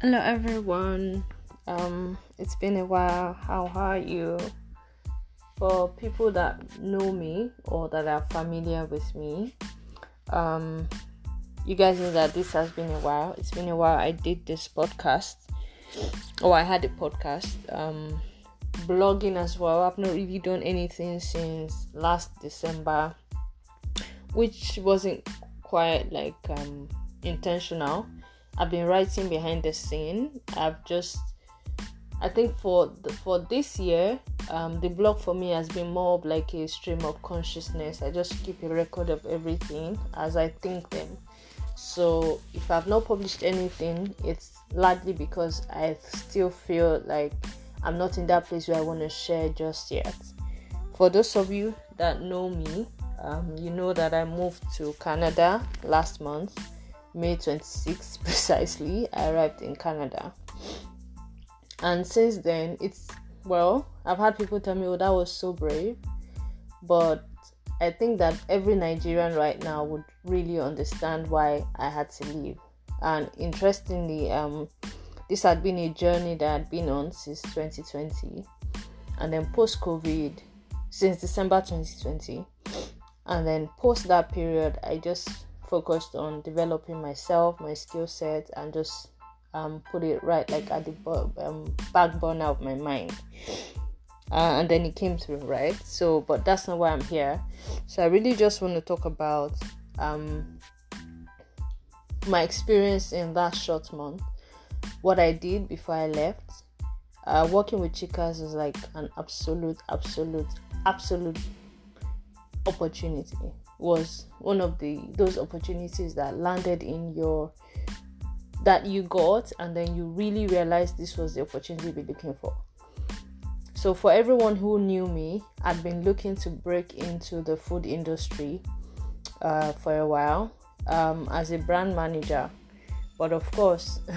Hello everyone. Um, it's been a while. How are you? For people that know me or that are familiar with me, um, you guys know that this has been a while. It's been a while. I did this podcast, or I had a podcast. Um, blogging as well. I've not really done anything since last December, which wasn't quite like um intentional I've been writing behind the scene. I've just, I think for the, for this year, um, the blog for me has been more of like a stream of consciousness. I just keep a record of everything as I think them. So if I've not published anything, it's largely because I still feel like I'm not in that place where I want to share just yet. For those of you that know me, um, you know that I moved to Canada last month May 26 precisely, I arrived in Canada. And since then, it's well, I've had people tell me, oh, that was so brave. But I think that every Nigerian right now would really understand why I had to leave. And interestingly, um, this had been a journey that I'd been on since 2020. And then post COVID, since December 2020. And then post that period, I just focused on developing myself, my skill set, and just um, put it right like at the um, backbone of my mind. Uh, and then it came through, right? So, but that's not why I'm here. So, I really just want to talk about um, my experience in that short month, what I did before I left. Uh, working with chicas is like an absolute, absolute, absolute opportunity was one of the those opportunities that landed in your that you got and then you really realized this was the opportunity you've been looking for. So for everyone who knew me i'd been looking to break into the food industry uh, for a while um, as a brand manager. But of course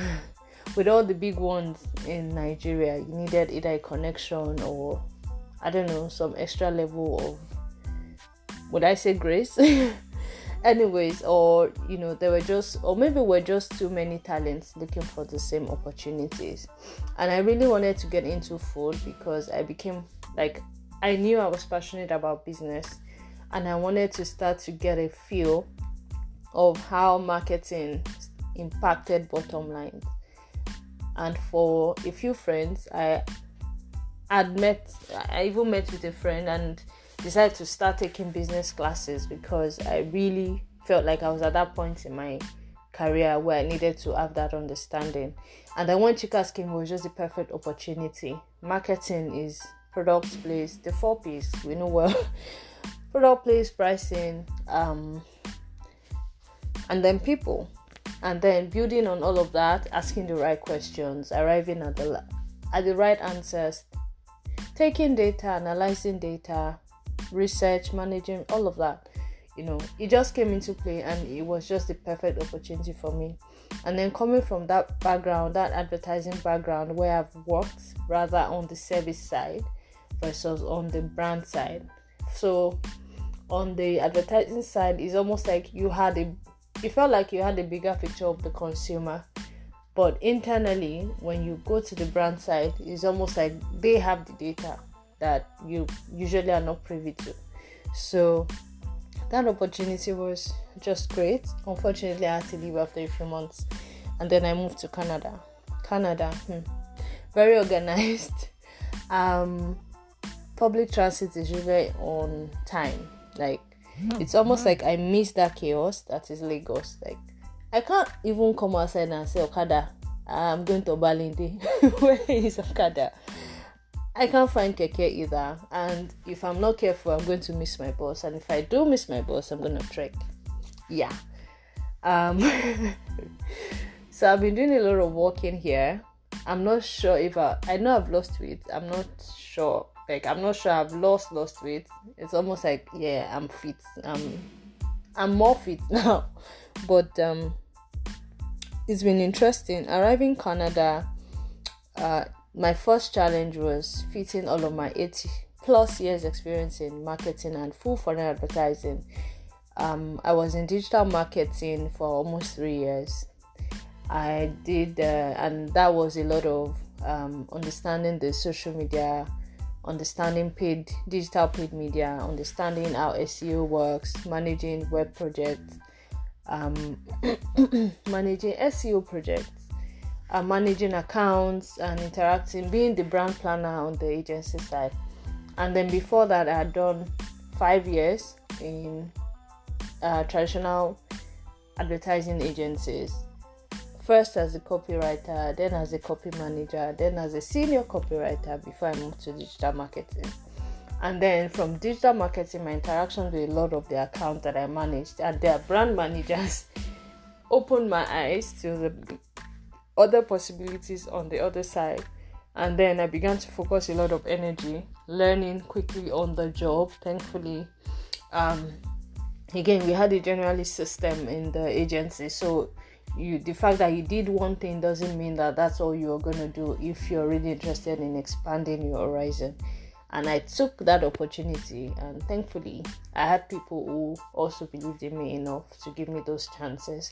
with all the big ones in nigeria you needed either a connection or i don't know some extra level of would I say grace? Anyways, or you know, there were just, or maybe we're just too many talents looking for the same opportunities. And I really wanted to get into food because I became like, I knew I was passionate about business and I wanted to start to get a feel of how marketing impacted bottom lines. And for a few friends, I had met, I even met with a friend and decided to start taking business classes because I really felt like I was at that point in my career where I needed to have that understanding. And then when Chicas came, was just the perfect opportunity. Marketing is product place, the four P's we know well. product place, pricing, um, and then people. And then building on all of that, asking the right questions, arriving at the at the right answers, taking data, analyzing data, research, managing, all of that. You know, it just came into play and it was just the perfect opportunity for me. And then coming from that background, that advertising background where I've worked rather on the service side versus on the brand side. So on the advertising side, it's almost like you had a you felt like you had a bigger picture of the consumer but internally when you go to the brand side it's almost like they have the data that you usually are not privy to. So that opportunity was just great. Unfortunately, I had to leave after a few months, and then I moved to Canada. Canada, hmm, very organized. Um, public transit is usually on time. Like it's almost like I miss that chaos that is Lagos. Like I can't even come outside and say Okada. I'm going to Obalende. Where is Okada? I can't find keke either. And if I'm not careful, I'm going to miss my bus. And if I do miss my bus, I'm going to trek. Yeah. Um, so I've been doing a lot of walking here. I'm not sure if I, I know I've lost weight. I'm not sure. Like I'm not sure I've lost lost weight. It's almost like yeah, I'm fit. Um, I'm more fit now. But um, it's been interesting. Arriving Canada, uh, my first challenge was fitting all of my 80 plus years experience in marketing and full funnel advertising. Um, I was in digital marketing for almost three years, I did, uh, and that was a lot of um, understanding the social media, understanding paid digital paid media, understanding how SEO works, managing web projects, um, managing SEO projects, uh, managing accounts, and interacting, being the brand planner on the agency side. And then before that, I had done five years in uh, traditional advertising agencies. First as a copywriter, then as a copy manager, then as a senior copywriter before I moved to digital marketing. And then from digital marketing, my interactions with a lot of the accounts that I managed and their brand managers opened my eyes to the other possibilities on the other side. And then I began to focus a lot of energy, learning quickly on the job. Thankfully, um, again, we had a generalist system in the agency, so you the fact that you did one thing doesn't mean that that's all you're gonna do if you're really interested in expanding your horizon and i took that opportunity and thankfully i had people who also believed in me enough to give me those chances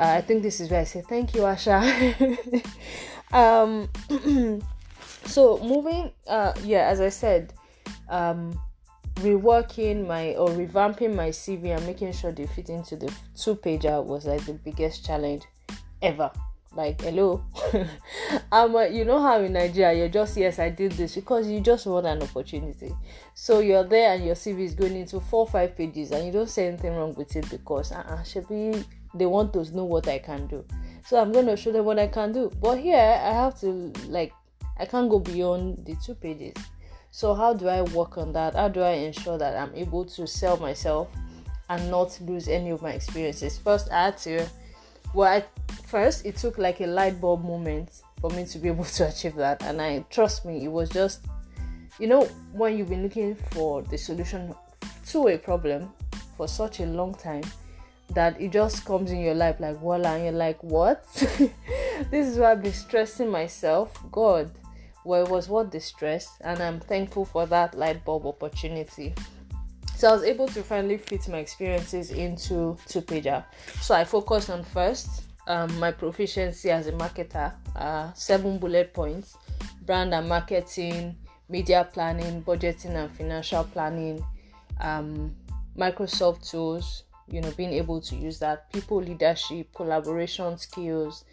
uh, i think this is where i say thank you asha um so moving uh yeah as i said um reworking my or revamping my CV and making sure they fit into the two pager was like the biggest challenge ever. Like, hello, um, uh, you know how in Nigeria you're just yes, I did this because you just want an opportunity. So you're there and your CV is going into four five pages and you don't say anything wrong with it because uh, should be they want to know what I can do. So I'm gonna show them what I can do. But here I have to like I can't go beyond the two pages. So, how do I work on that? How do I ensure that I'm able to sell myself and not lose any of my experiences? First, I had to, well, I, first, it took like a light bulb moment for me to be able to achieve that. And I trust me, it was just, you know, when you've been looking for the solution to a problem for such a long time that it just comes in your life like voila and you're like what this is why i've been stressing myself god well, it was what distress, and I'm thankful for that light bulb opportunity. So I was able to finally fit my experiences into two pager. So I focused on first um, my proficiency as a marketer, uh, seven bullet points, brand and marketing, media planning, budgeting and financial planning, um, Microsoft tools, you know, being able to use that, people leadership, collaboration skills,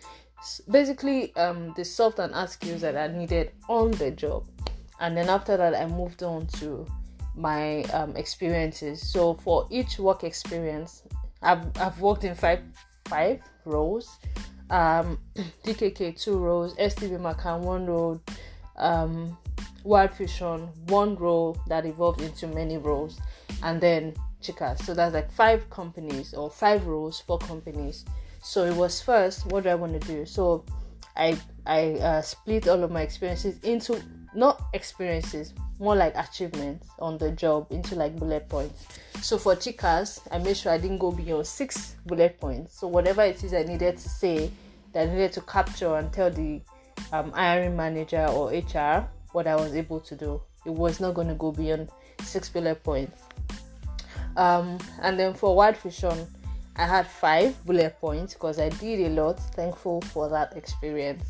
basically um, the soft and hard skills that are needed on the job. And then after that, I moved on to my um, experiences. So for each work experience, I've, I've worked in five five roles. Um, DKK two roles, STB McCann one role, um, Wild Fusion one role that evolved into many roles, and then Chicas. So that's like five companies or five roles, four companies so it was first, what do I want to do? So I I uh, split all of my experiences into not experiences, more like achievements on the job into like bullet points. So for chicas, I made sure I didn't go beyond six bullet points. So whatever it is I needed to say, that I needed to capture and tell the um, hiring manager or HR what I was able to do. It was not going to go beyond six bullet points. Um, and then for Wild Fusion, I had five bullet points because I did a lot. Thankful for that experience.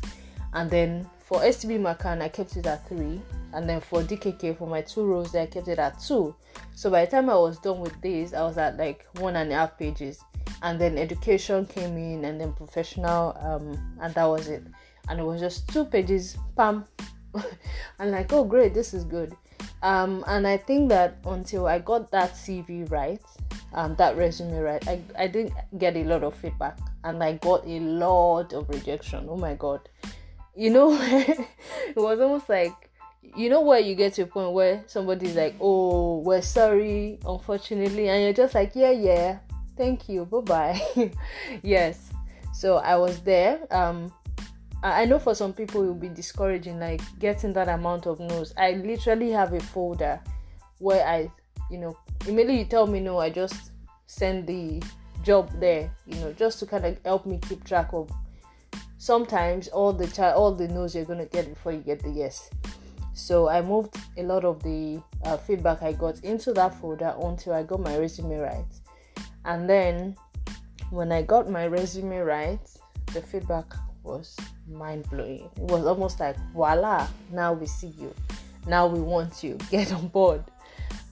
And then for STB McCann, I kept it at three. And then for DKK, for my two rows, I kept it at two. So by the time I was done with this, I was at like one and a half pages. And then education came in, and then professional, um, and that was it. And it was just two pages, pam. and like, oh great, this is good. Um, and I think that until I got that CV right, um, that resume right, I, I didn't get a lot of feedback and I got a lot of rejection. Oh my god. You know, it was almost like, you know, where you get to a point where somebody's like, oh, we're sorry, unfortunately, and you're just like, yeah, yeah, thank you, bye bye. yes. So I was there. Um, I know for some people it will be discouraging, like getting that amount of no's. I literally have a folder where I, you know, immediately you tell me no, I just send the job there, you know, just to kind of help me keep track of. Sometimes all the all the no's you're gonna get before you get the yes. So I moved a lot of the uh, feedback I got into that folder until I got my resume right, and then when I got my resume right, the feedback was mind blowing. It was almost like, voila, now we see you. Now we want you. Get on board.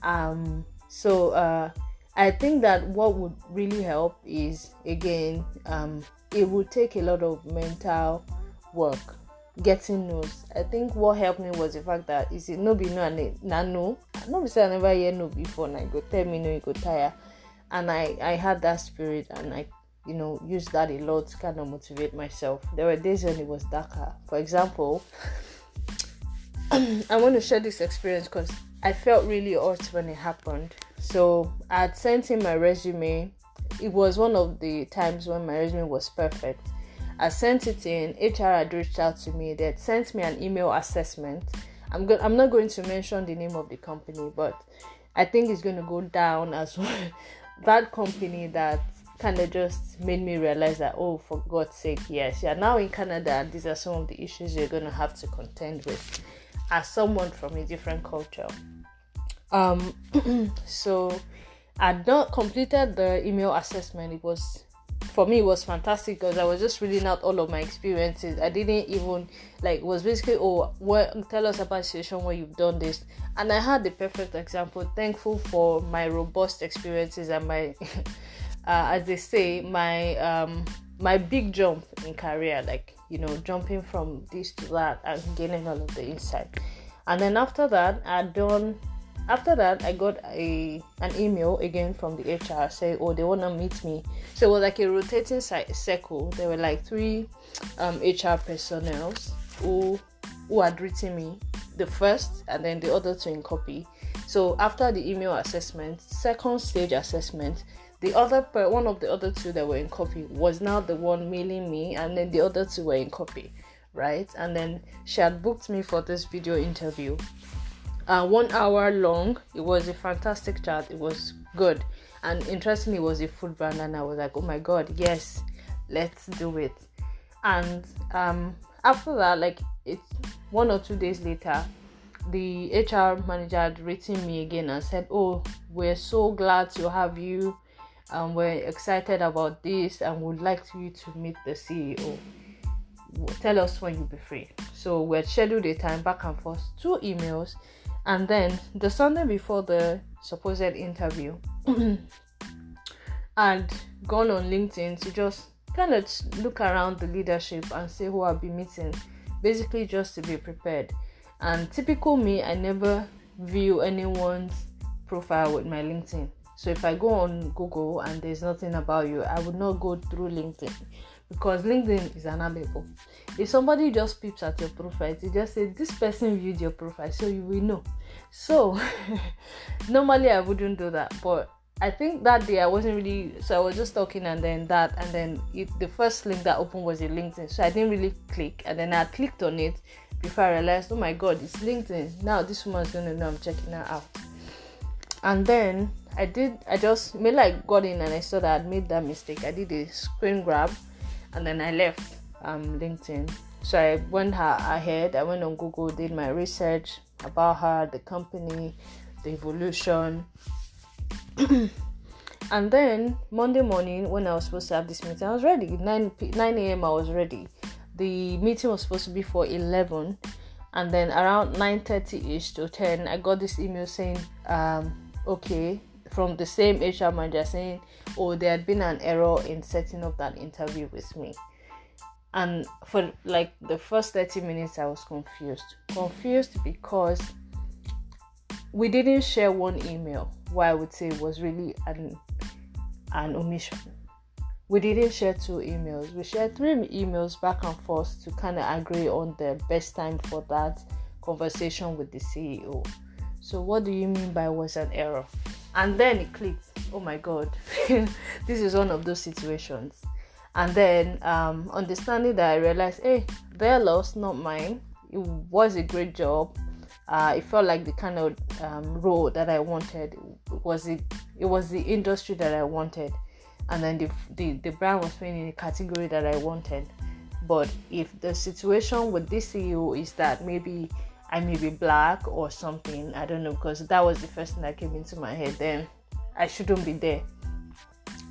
Um, so uh, I think that what would really help is again, um, it would take a lot of mental work getting no's. I think what helped me was the fact that is it no be no and na no. No be say I never hear no before and I go tell me no you go tire. And I I had that spirit and I you know use that a lot to kind of motivate myself. There were days when it was darker. For example, I want to share this experience because I felt really hurt when it happened. So I had sent in my resume. It was one of the times when my resume was perfect. I sent it in. HR had reached out to me. They had sent me an email assessment. I'm go- I'm not going to mention the name of the company, but I think it's going to go down as that company that kind of just made me realize that oh for god's sake yes you're now in canada these are some of the issues you're going to have to contend with as someone from a different culture. Um so i'd not completed the email assessment. It was for me it was fantastic because i was just reading out all of my experiences. I didn't even like was basically oh what tell us about a situation where you've done this. And i had the perfect example thankful for my robust experiences and my uh, as they say, my um, my big jump in career, like you know, jumping from this to that and gaining all of the insight. And then after that, I done. After that, I got a an email again from the HR saying, "Oh, they wanna meet me." So it was like a rotating circle. There were like three um, HR personnel who who had written me the first, and then the other two in copy. So after the email assessment, second stage assessment, the other one of the other two that were in copy was now the one mailing me and then the other two were in copy right? And then she had booked me for this video interview. Uh, one hour long. It was a fantastic chat. It was good. And interestingly it was a food brand and i was like oh my god yes let's do it. And um, after that like it's one or two days later the hr manager had written me again and said oh we're so glad to have you and we're excited about this and would like you to meet the CEO. Tell us when you'll be free. So we had scheduled a time back and forth, two emails, and then the Sunday before the supposed interview, and gone on LinkedIn to just kind of look around the leadership and see who I'll be meeting, basically just to be prepared. And typical me, I never view anyone's profile with my LinkedIn. So if I go on Google and there's nothing about you, I would not go through LinkedIn because LinkedIn is unavailable. If somebody just peeps at your profile, you just say this person viewed your profile, so you will know. So normally I wouldn't do that, but I think that day I wasn't really so I was just talking and then that and then it, the first link that opened was a LinkedIn, so I didn't really click and then I clicked on it before I realized, oh my god, it's LinkedIn. Now this woman's gonna know I'm checking her out. And then I did I just made like got in and I saw that I'd made that mistake. I did a screen grab and then I left um LinkedIn. So I went her ahead, I went on Google, did my research about her, the company, the evolution. and then Monday morning when I was supposed to have this meeting, I was ready. 9 9 a.m. I was ready. The meeting was supposed to be for 11 and then around 9:30 ish to 10 I got this email saying um okay from the same HR manager saying, "Oh, there had been an error in setting up that interview with me." And for like the first 30 minutes, I was confused. Confused because we didn't share one email. What I would say was really an an omission. We didn't share two emails. We shared three emails back and forth to kind of agree on the best time for that conversation with the CEO. So, what do you mean by was an error? and then it clicked. Oh my god. This is one of those situations. And then um, understanding that i realized hey their loss not mine it was a great job. Uh, it felt like the kind of um, role that i wanted. It was it, it was the industry that i wanted. And then the, the, the brand was playing in a category that i wanted. But if the situation with this ceo is that maybe I may be black or something. I don't know because that was the first thing that came into my head. Then I shouldn't be there.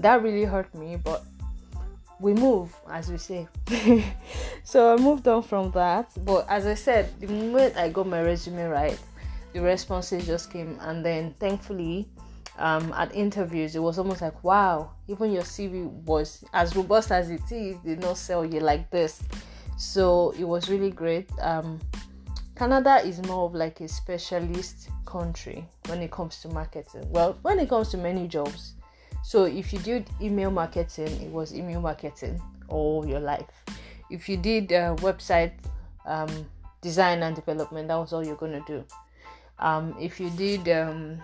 That really hurt me, but we move, as we say. so I moved on from that. But as I said, the moment I got my resume right, the responses just came, and then thankfully, um, at interviews, it was almost like, wow, even your CV was as robust as it is, did not sell you like this. So it was really great. Um, Canada is more of like a specialist country when it comes to marketing. Well, when it comes to many jobs. So if you did email marketing, it was email marketing all your life. If you did uh, website um, design and development, that was all you're gonna do. Um, if you did um,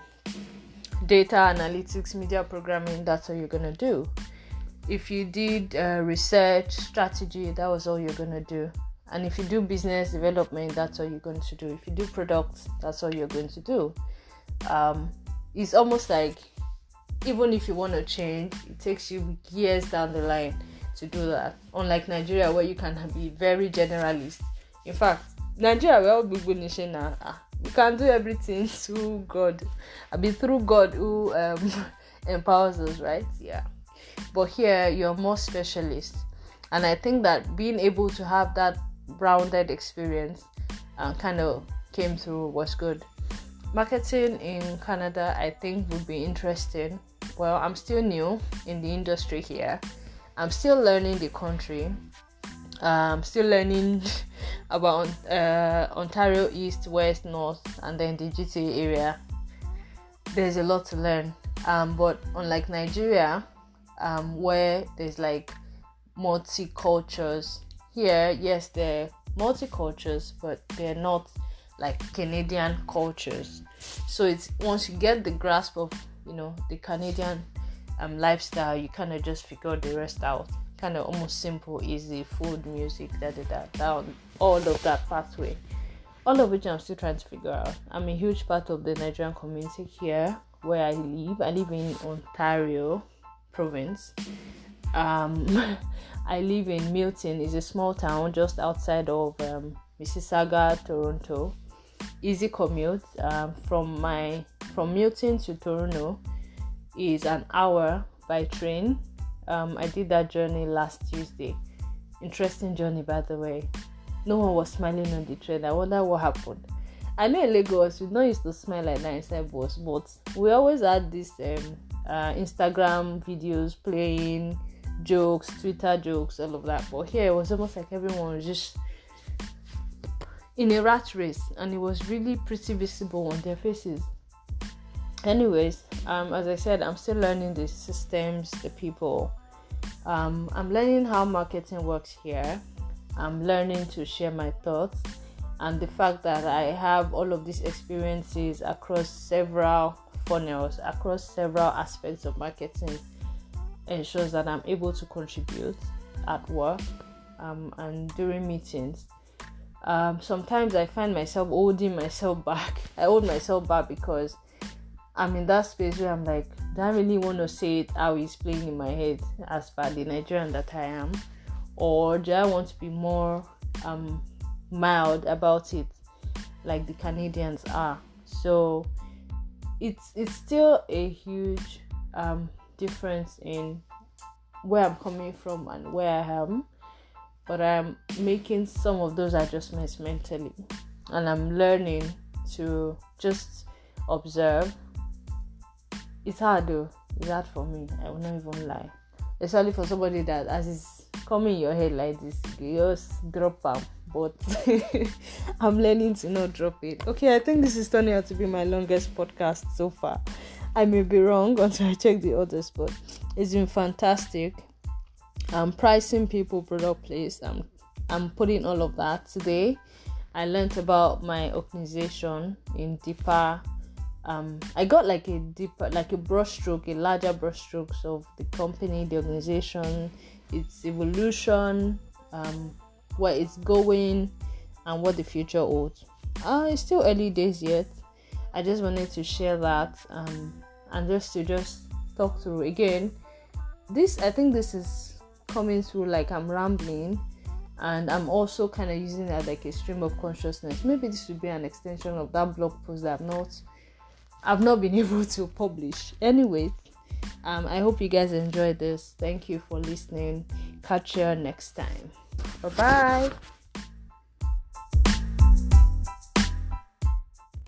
data analytics, media programming, that's all you're gonna do. If you did uh, research strategy, that was all you're gonna do. And if you do business development, that's all you're going to do. If you do products, that's all you're going to do. Um, it's almost like even if you want to change, it takes you years down the line to do that. Unlike Nigeria, where you can be very generalist. In fact, Nigeria, we're all big nation now. We can do everything through God. I mean, through God who um, empowers us, right? Yeah. But here, you're more specialist. And I think that being able to have that rounded experience and kind of came through was good. Marketing in Canada, I think, would be interesting. Well, I'm still new in the industry here. I'm still learning the country. I'm still learning about uh, Ontario East, West, North, and then the GTA area. There's a lot to learn. Um, but unlike Nigeria, um, where there's like multi cultures here, yes, they're multicultures, but they're not like Canadian cultures. So it's once you get the grasp of you know the Canadian um, lifestyle, you kind of just figure the rest out. Kind of almost simple, easy food, music, da da da, down all of that pathway. All of which I'm still trying to figure out. I'm a huge part of the Nigerian community here where I live. I live in Ontario province. Um, I live in Milton. It's a small town just outside of um, Mississauga, Toronto. Easy commute um, from my from Milton to Toronto is an hour by train. Um, I did that journey last Tuesday. Interesting journey, by the way. No one was smiling on the train. I wonder what happened. I know in Lagos we don't used to smile like that inside bus, but we always had these um, uh, Instagram videos playing jokes, Twitter jokes, all of that. But here it was almost like everyone was just in a rat race, and it was really pretty visible on their faces. Anyways, um, as I said, I'm still learning the systems, the people. Um, I'm learning how marketing works here. I'm learning to share my thoughts and the fact that I have all of these experiences across several funnels, across several aspects of marketing ensures that I'm able to contribute at work um, and during meetings. Um, sometimes I find myself holding myself back. I hold myself back because I'm in that space where I'm like, do I really want to say it how it's playing in my head as per the Nigerian that I am? Or do I want to be more um, mild about it like the Canadians are? So it's it's still a huge um, difference in where I'm coming from and where I am, but I'm making some of those adjustments mentally and I'm learning to just observe. It's hard though, it's hard for me, I will not even lie. Especially for somebody that as it's coming in your head like this, you just drop them. But I'm learning to not drop it. Okay, I think this is turning out to be my longest podcast so far. I may be wrong until I check the others, but it's been fantastic. I'm pricing people, product place. I'm I'm putting all of that today. I learned about my organization in deeper. Um, I got like a deeper, like a brushstroke, a larger brushstrokes of the company, the organization, its evolution, um, where it's going, and what the future holds. Uh, it's still early days yet. I just wanted to share that um, and just to just talk through again. This I think this is coming through like I'm rambling and I'm also kind of using that like a stream of consciousness. Maybe this would be an extension of that blog post that I've not I've not been able to publish. Anyway, um, I hope you guys enjoyed this. Thank you for listening. catch you next time. Bye bye.